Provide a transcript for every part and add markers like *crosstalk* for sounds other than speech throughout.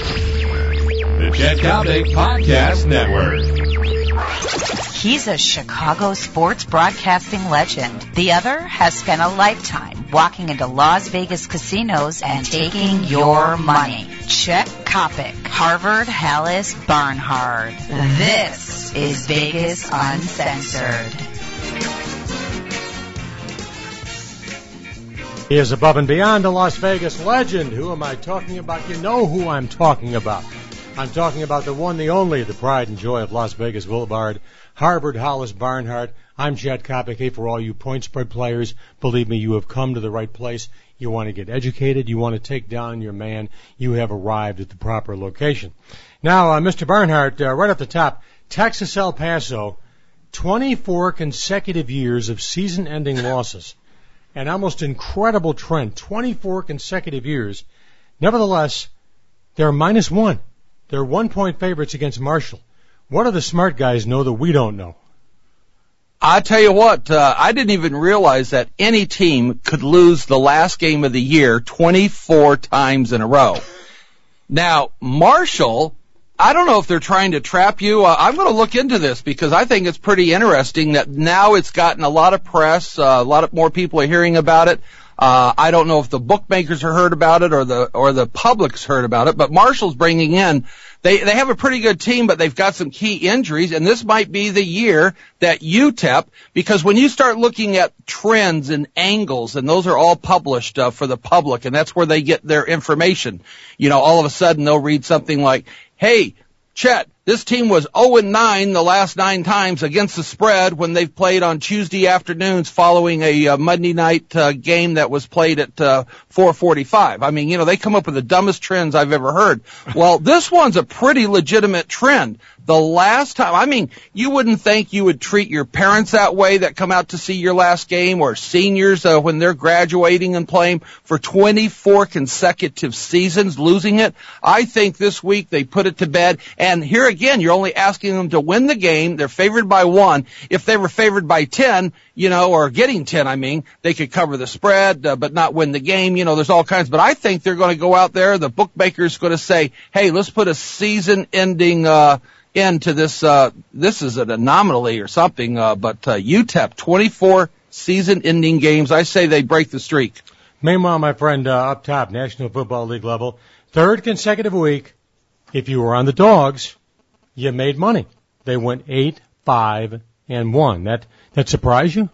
The Chet Coppock Podcast Network. He's a Chicago sports broadcasting legend. The other has spent a lifetime walking into Las Vegas casinos and taking your money. Chet Coppock, Harvard Hollis Barnhart. This is Vegas Uncensored. He is above and beyond a Las Vegas legend. Who am I talking about? You know who I'm talking about. I'm talking about the one, the only, the pride and joy of Las Vegas Boulevard, Harvard Hollis Barnhart. I'm Chet Coppock. Hey, for all you point spread players, believe me, you have come to the right place. You want to get educated. You want to take down your man. You have arrived at the proper location. Now, uh, Mr. Barnhart, uh, right off the top, Texas El Paso, 24 consecutive years of season-ending *laughs* losses an almost incredible trend, 24 consecutive years. Nevertheless, they're minus one. They're one point favorites against Marshall. What do the smart guys know that we don't know? I tell you what, uh, I didn't even realize that any team could lose the last game of the year 24 times in a row. Now, Marshall I don't know if they're trying to trap you. Uh, I'm going to look into this because I think it's pretty interesting that now it's gotten a lot of press. Uh, a lot of more people are hearing about it. Uh, I don't know if the bookmakers have heard about it or the or the public's heard about it, but Marshall's bringing in. They they have a pretty good team, but they've got some key injuries, and this might be the year that UTEP, because when you start looking at trends and angles, and those are all published uh, for the public, and that's where they get their information. You know, all of a sudden they'll read something like, hey, Chet, this team was 0-9 the last nine times against the spread when they've played on Tuesday afternoons following a uh, Monday night uh, game that was played at uh, 4:45. I mean, you know, they come up with the dumbest trends I've ever heard. Well, this one's a pretty legitimate trend. The last time, I mean, you wouldn't think you would treat your parents that way that come out to see your last game or seniors uh, when they're graduating and playing for 24 consecutive seasons, losing it. I think this week they put it to bed. And here again, you're only asking them to win the game. They're favored by one. If they were favored by 10, you know, or getting 10, I mean, they could cover the spread, uh, but not win the game. You know, there's all kinds, but I think they're going to go out there. The bookmaker's going to say, hey, let's put a season ending, uh, into this. Uh, this is an anomaly or something. Uh, but uh, UTEP 24 season-ending games. I say they break the streak. Meanwhile, my friend, uh, up top, National Football League level, third consecutive week. If you were on the dogs, you made money. They went eight, five, and one. That that surprised you?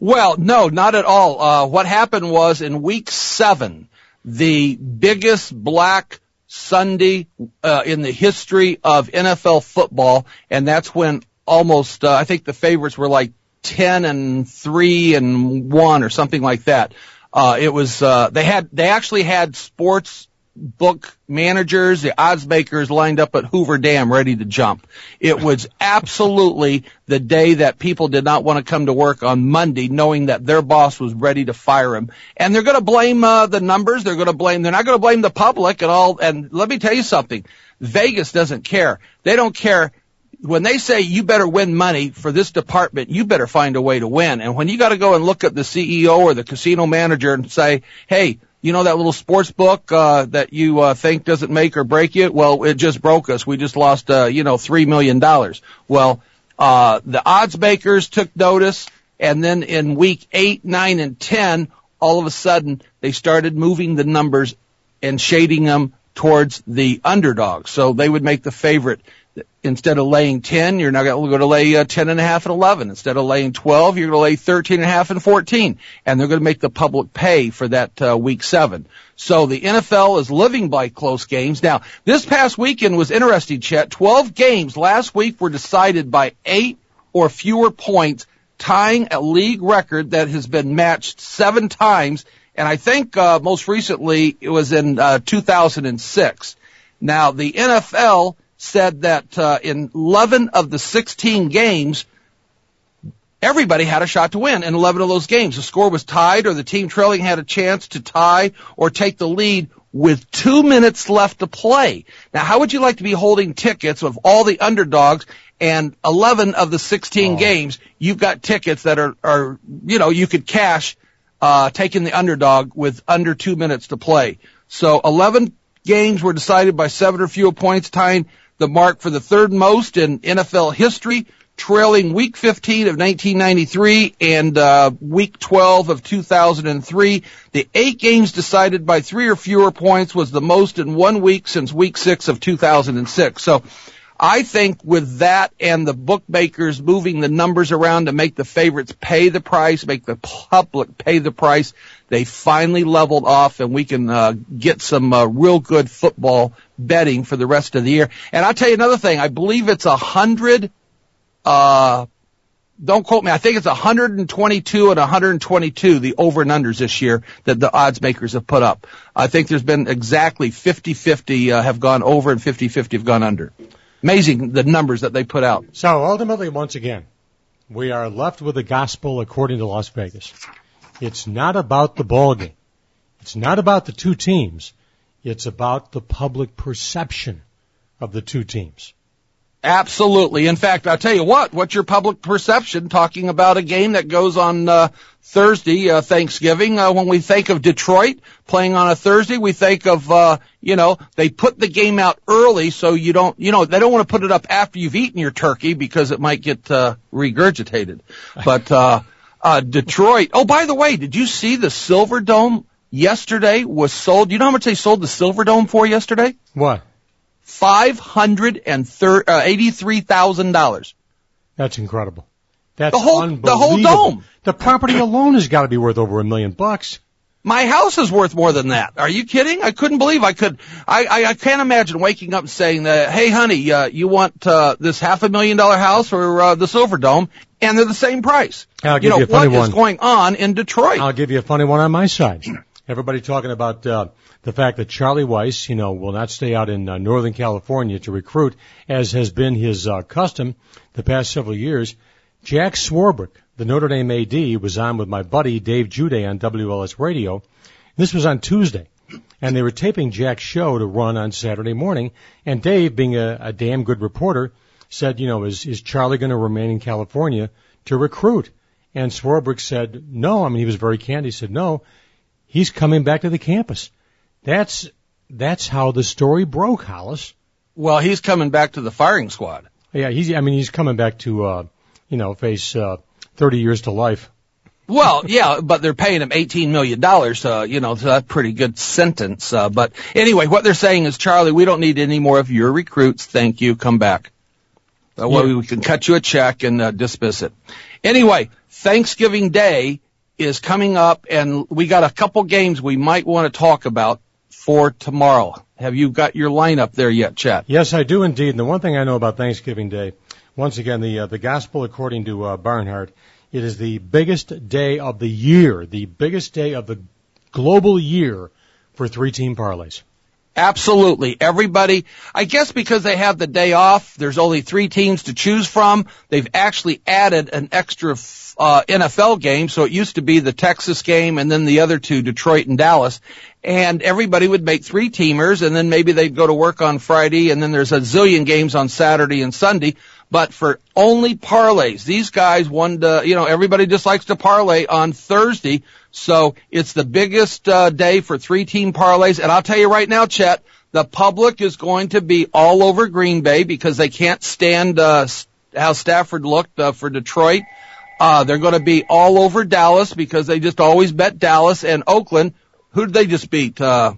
Well, no, not at all. Uh, what happened was in week seven, the biggest black Sunday uh, in the history of NFL football, and that's when almost uh, I think the favorites were like ten and three and one or something like that. Uh, it was uh, they had they actually had sports book managers, the odds makers lined up at Hoover Dam ready to jump. It was absolutely the day that people did not want to come to work on Monday knowing that their boss was ready to fire him. And they're going to blame uh, the numbers, they're going to blame they're not going to blame the public at all and let me tell you something. Vegas doesn't care. They don't care when they say you better win money for this department, you better find a way to win. And when you got to go and look at the CEO or the casino manager and say, "Hey, you know that little sports book uh, that you uh, think doesn't make or break you? Well, it just broke us. We just lost, uh, you know, three million dollars. Well, uh, the odds makers took notice, and then in week eight, nine, and ten, all of a sudden they started moving the numbers and shading them towards the underdog. So they would make the favorite instead of laying 10, you're now going to lay uh, 10 and a half and 11. Instead of laying 12, you're going to lay 13 and a half and 14. And they're going to make the public pay for that uh, week seven. So the NFL is living by close games. Now, this past weekend was interesting, Chet. 12 games last week were decided by eight or fewer points, tying a league record that has been matched seven times. And I think uh, most recently it was in uh, 2006. Now, the NFL said that uh, in 11 of the 16 games, everybody had a shot to win in 11 of those games. The score was tied or the team trailing had a chance to tie or take the lead with two minutes left to play. Now, how would you like to be holding tickets of all the underdogs and 11 of the 16 oh. games, you've got tickets that are, are, you know, you could cash, uh, taking the underdog with under two minutes to play. So 11 games were decided by seven or fewer points, tying the mark for the third most in NFL history, trailing Week 15 of 1993 and uh, Week 12 of 2003. The eight games decided by three or fewer points was the most in one week since Week 6 of 2006. So I think with that and the bookmakers moving the numbers around to make the favorites pay the price, make the public pay the price, they finally leveled off and we can uh, get some uh, real good football betting for the rest of the year. And I'll tell you another thing. I believe it's a hundred, uh, don't quote me. I think it's 122 and 122, the over and unders this year that the odds makers have put up. I think there's been exactly 50-50 uh, have gone over and 50-50 have gone under. Amazing the numbers that they put out. So ultimately, once again, we are left with the gospel according to Las Vegas. It's not about the ball game. It's not about the two teams. It's about the public perception of the two teams. Absolutely. In fact, I'll tell you what, what's your public perception talking about a game that goes on uh, Thursday, uh, Thanksgiving? Uh, when we think of Detroit playing on a Thursday, we think of, uh, you know, they put the game out early so you don't, you know, they don't want to put it up after you've eaten your turkey because it might get uh, regurgitated. *laughs* But uh, uh, Detroit, oh, by the way, did you see the Silver Dome yesterday was sold? You know how much they sold the Silver Dome for yesterday? What? Five hundred and eighty-three thousand dollars. That's incredible. That's the whole the whole dome. The property alone has got to be worth over a million bucks. My house is worth more than that. Are you kidding? I couldn't believe I could. I I, I can't imagine waking up and saying that. Hey, honey, uh, you want uh, this half a million dollar house or uh, the Silver Dome? And they're the same price. I'll give you know you a funny what one. is going on in Detroit? I'll give you a funny one on my side. Everybody talking about uh, the fact that Charlie Weis, you know, will not stay out in uh, Northern California to recruit, as has been his uh, custom the past several years. Jack Swarbrick, the Notre Dame AD, was on with my buddy Dave Jude on WLS Radio. This was on Tuesday, and they were taping Jack's show to run on Saturday morning. And Dave, being a, a damn good reporter, said, you know, is is Charlie going to remain in California to recruit? And Swarbrick said, no. I mean, he was very candid. He said, no. He's coming back to the campus. That's that's how the story broke, Hollis. well, he's coming back to the firing squad. Yeah, he's. I mean, he's coming back to, uh, you know, face uh, 30 years to life. Well, *laughs* yeah, but they're paying him eighteen million dollars. Uh, you know, so that's a pretty good sentence. Uh, but anyway, what they're saying is, Charlie, we don't need any more of your recruits. Thank you. Come back. Uh, well, Yeah. we can cut you a check and uh, dismiss it. Anyway, Thanksgiving Day is coming up, and we got a couple games we might want to talk about for tomorrow. Have you got your lineup there yet, Chet? Yes, I do indeed. And the one thing I know about Thanksgiving Day, once again, the uh, the gospel according to uh, Barnhart, it is the biggest day of the year, the biggest day of the global year for three team parlays. Absolutely. Everybody, I guess because they have the day off, there's only three teams to choose from. They've actually added an extra uh, NFL game, so it used to be the Texas game and then the other two, Detroit and Dallas. And everybody would make three teamers and then maybe they'd go to work on Friday and then there's a zillion games on Saturday and Sunday. But for only parlays, these guys wanted to, you know, everybody just likes to parlay on Thursday. So it's the biggest uh, day for three team parlays. And I'll tell you right now, Chet, the public is going to be all over Green Bay because they can't stand uh, how Stafford looked uh, for Detroit. Uh, they're going to be all over Dallas because they just always bet Dallas and Oakland. Who did they just beat? Uh,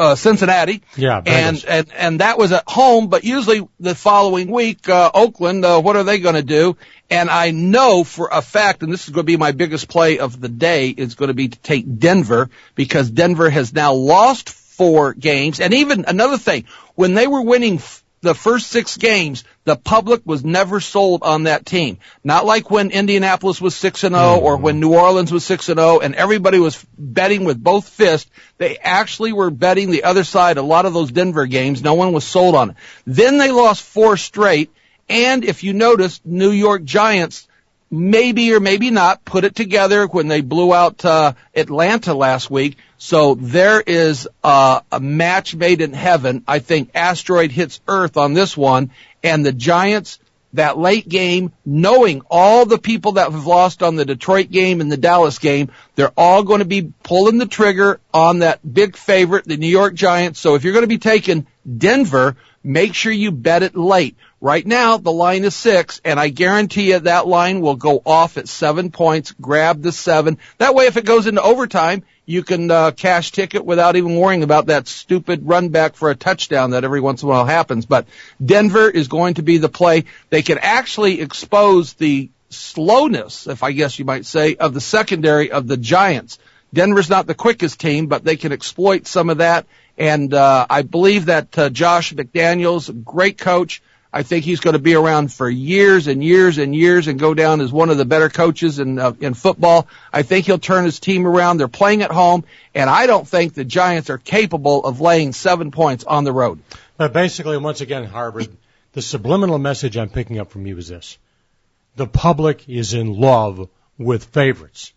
uh, Cincinnati. Yeah, and Bengals. and and that was at home. But usually the following week, uh, Oakland, uh, what are they going to do? And I know for a fact, and this is going to be my biggest play of the day, is going to be to take Denver because Denver has now lost four games. And even another thing, when they were winning f- the first six games, the public was never sold on that team. Not like when Indianapolis was 6 and 0 or when New Orleans was 6 and 0 and everybody was betting with both fists. They actually were betting the other side a lot of those Denver games. No one was sold on it. Then they lost four straight. And if you notice, New York Giants maybe or maybe not put it together when they blew out uh, Atlanta last week. So there is uh, a match made in heaven. I think asteroid hits Earth on this one, and the Giants that late game, knowing all the people that have lost on the Detroit game and the Dallas game, they're all going to be pulling the trigger on that big favorite, the New York Giants. So if you're going to be taking Denver, make sure you bet it late. Right now, the line is six, and I guarantee you that line will go off at seven points. Grab the seven. That way, if it goes into overtime, you can uh, cash ticket without even worrying about that stupid run back for a touchdown that every once in a while happens. But Denver is going to be the play. They can actually expose the slowness, if I guess you might say, of the secondary of the Giants. Denver's not the quickest team, but they can exploit some of that. And uh, I believe that uh, Josh McDaniels, great coach, I think he's going to be around for years and years and years and go down as one of the better coaches in uh, in football. I think he'll turn his team around. They're playing at home, and I don't think the Giants are capable of laying seven points on the road. But basically, once again, Harvard, the subliminal message I'm picking up from you is this: the public is in love with favorites.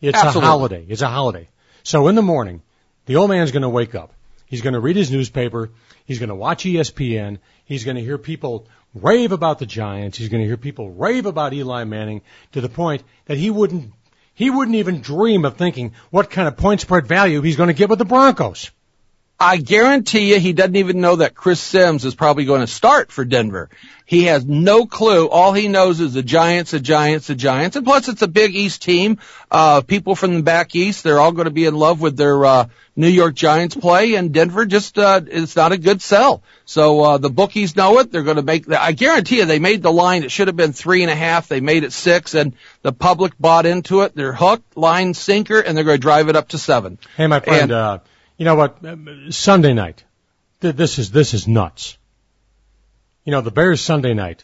It's Absolutely. a holiday. It's a holiday. So in the morning, the old man's going to wake up. He's going to read his newspaper. He's going to watch ESPN. He's going to hear people rave about the Giants. He's going to hear people rave about Eli Manning to the point that he wouldn't he wouldn't even dream of thinking what kind of point spread value he's going to get with the Broncos. I guarantee you he doesn't even know that Chris Simms is probably going to start for Denver. He has no clue. All he knows is the Giants, the Giants, the Giants. And plus it's a big East team. Uh, people from the back East, they're all going to be in love with their, uh, New York Giants play and Denver just, uh, it's not a good sell. So, uh, the bookies know it. They're going to make, I guarantee you they made the line. It should have been three and a half. They made it six and the public bought into it. They're hooked, line, sinker, and they're going to drive it up to seven. Hey, my friend, And- uh, you know what? Sunday night. This is this is nuts. You know, the Bears Sunday night,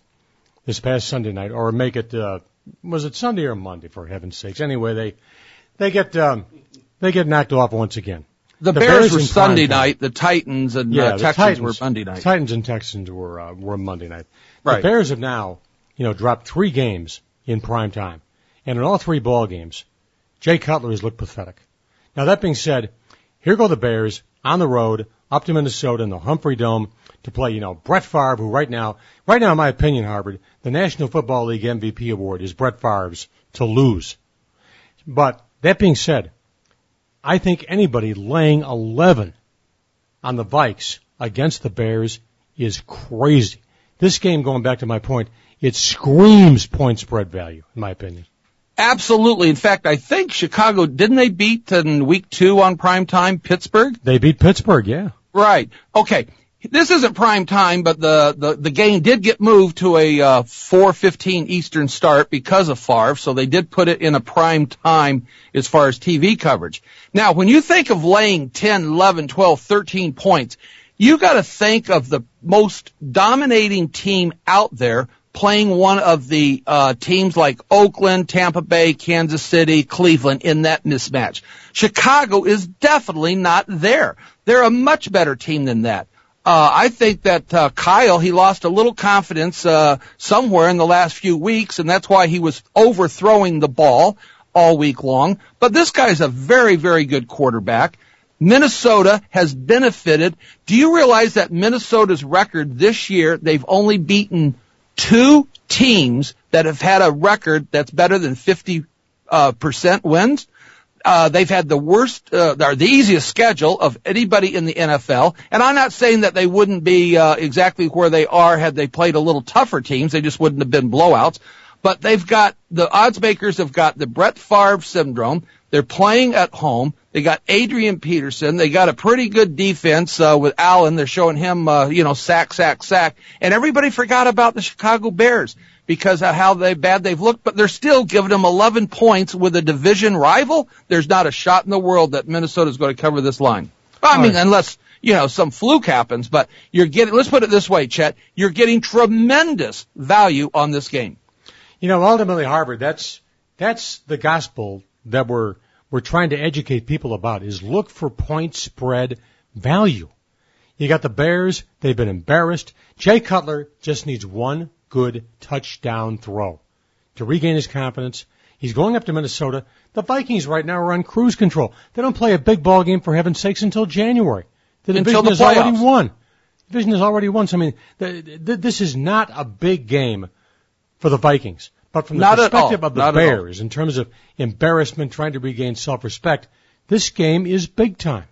this past Sunday night, or make it uh, was it Sunday or Monday? For heaven's sakes! Anyway, they they get um, they get knocked off once again. The, The Bears, Bears were Sunday time. night. The Titans and Yeah, uh, the Texans Titans were Monday night. Titans and Texans were uh, were Monday night. Right. The Bears have now, you know, dropped three games in prime time, and in all three ball games, Jay Cutler has looked pathetic. Now that being said, here go the Bears on the road up to Minnesota in the Humphrey Dome to play, you know, Brett Favre, who right now, right now, in my opinion, Harvard, the National Football League MVP award is Brett Favre's to lose. But that being said, I think anybody laying 11 on the Vikes against the Bears is crazy. This game, going back to my point, it screams point spread value, in my opinion. Absolutely. In fact, I think Chicago, didn't they beat in week two on prime time Pittsburgh? They beat Pittsburgh, yeah. Right. Okay. This isn't prime time, but the, the, the game did get moved to a uh, 4:15 Eastern start because of Favre, so they did put it in a prime time as far as TV coverage. Now, when you think of laying 10, 11, 12, 13 points, you got to think of the most dominating team out there playing one of the uh, teams like Oakland, Tampa Bay, Kansas City, Cleveland in that mismatch. Chicago is definitely not there. They're a much better team than that. Uh, I think that uh, Kyle he lost a little confidence uh, somewhere in the last few weeks, and that's why he was overthrowing the ball all week long. But this guy's a very, very good quarterback. Minnesota has benefited. Do you realize that Minnesota's record this year, they've only beaten two teams that have had a record that's better than 50 uh, percent wins? Uh, they've had the worst, uh, or the easiest schedule of anybody in the NFL. And I'm not saying that they wouldn't be uh, exactly where they are had they played a little tougher teams. They just wouldn't have been blowouts. But they've got the odds makers have got the Brett Favre syndrome. They're playing at home. They got Adrian Peterson. They got a pretty good defense uh, with Allen. They're showing him, uh, you know, sack, sack, sack. And everybody forgot about the Chicago Bears because of how they bad they've looked. But they're still giving them 11 points with a division rival. There's not a shot in the world that Minnesota's going to cover this line. I mean, Right. unless you know some fluke happens. But you're getting. Let's put it this way, Chet. You're getting tremendous value on this game. You know, ultimately, Harvard, that's, that's the gospel that we're, we're trying to educate people about is look for point spread value. You got the Bears, they've been embarrassed. Jay Cutler just needs one good touchdown throw to regain his confidence. He's going up to Minnesota. The Vikings right now are on cruise control. They don't play a big ball game for heaven's sakes until January. The Until division the is already won. The division is already won. So I mean, the, the, this is not a big game for the Vikings. But from the Not perspective of the Not. Bears, in terms of embarrassment, trying to regain self-respect, this game is big time.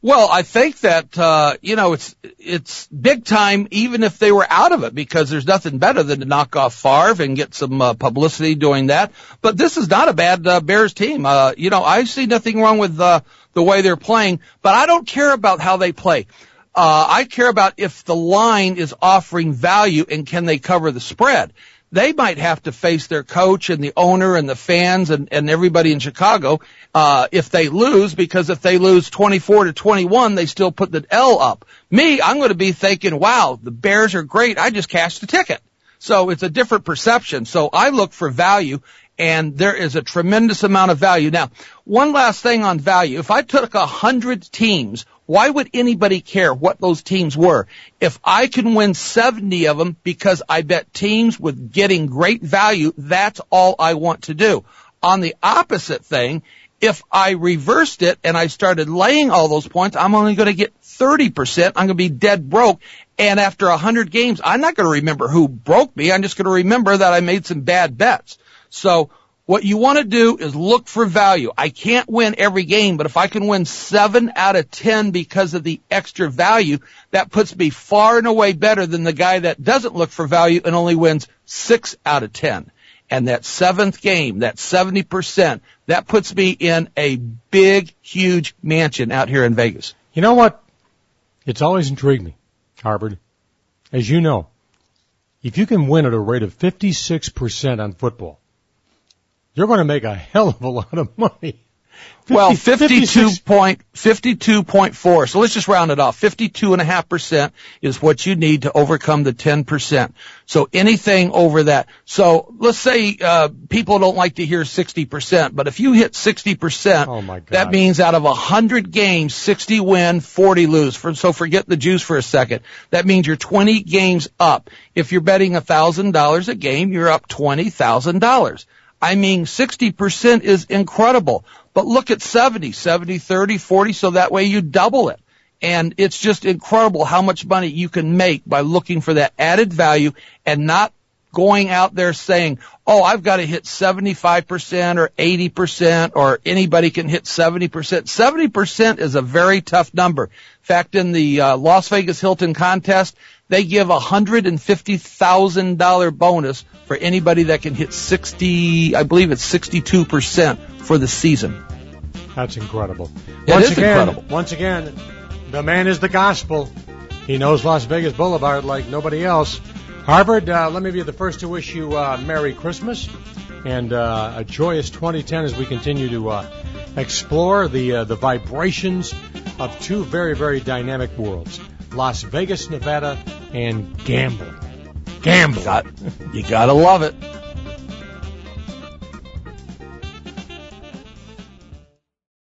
Well, I think that uh, you know it's it's big time, even if they were out of it, because there's nothing better than to knock off Favre and get some uh, publicity doing that. But this is not a bad uh, Bears team. Uh, you know, I see nothing wrong with uh, the way they're playing, but I don't care about how they play. Uh, I care about if the line is offering value and can they cover the spread. They might have to face their coach and the owner and the fans and, and everybody in Chicago uh, if they lose, because if they lose 24 to 21, they still put the L up. Me, I'm going to be thinking, wow, the Bears are great. I just cashed a ticket. So it's a different perception. So I look for value and there is a tremendous amount of value. Now, one last thing on value. If I took a hundred teams, why would anybody care what those teams were? If I can win 70 of them because I bet teams with getting great value, that's all I want to do. On the opposite thing, if I reversed it and I started laying all those points, I'm only going to get 30%. I'm going to be dead broke. And after 100 games, I'm not going to remember who broke me. I'm just going to remember that I made some bad bets. So what you want to do is look for value. I can't win every game, but if I can win seven out of 10 because of the extra value, that puts me far and away better than the guy that doesn't look for value and only wins six out of 10. And that seventh game, that 70%, that puts me in a big, huge mansion out here in Vegas. You know what? It's always intrigued me, Harvard. As you know, if you can win at a rate of 56% on football, you're going to make a hell of a lot of money. *laughs* 50, Well, 52 56 point, 52.4. So let's just round it off. 52.5% is what you need to overcome the 10%. So anything over that. So let's say, uh, people don't like to hear 60%, but if you hit 60%, Oh my God. that means out of 100 games, 60 win, 40 lose. For, so forget the juice for a second. That means you're 20 games up. If you're betting $1,000 a game, you're up $20,000. I mean, 60% is incredible. But look at 70, 70, 30, 40, so that way you double it. And it's just incredible how much money you can make by looking for that added value and not going out there saying, oh, I've got to hit 75% or 80% or anybody can hit 70%. 70% is a very tough number. In fact, in the uh, Las Vegas Hilton contest, they give a $150,000 bonus for anybody that can hit 60, I believe it's 62% for the season. That's incredible. It once is again, incredible. Once again, the man is the gospel. He knows Las Vegas Boulevard like nobody else. Harvard, uh, let me be the first to wish you uh, Merry Christmas and uh, a joyous 2010 as we continue to uh, explore the uh, the vibrations of two very very dynamic worlds: Las Vegas, Nevada, and gambling. Gambling. Got, you gotta love it.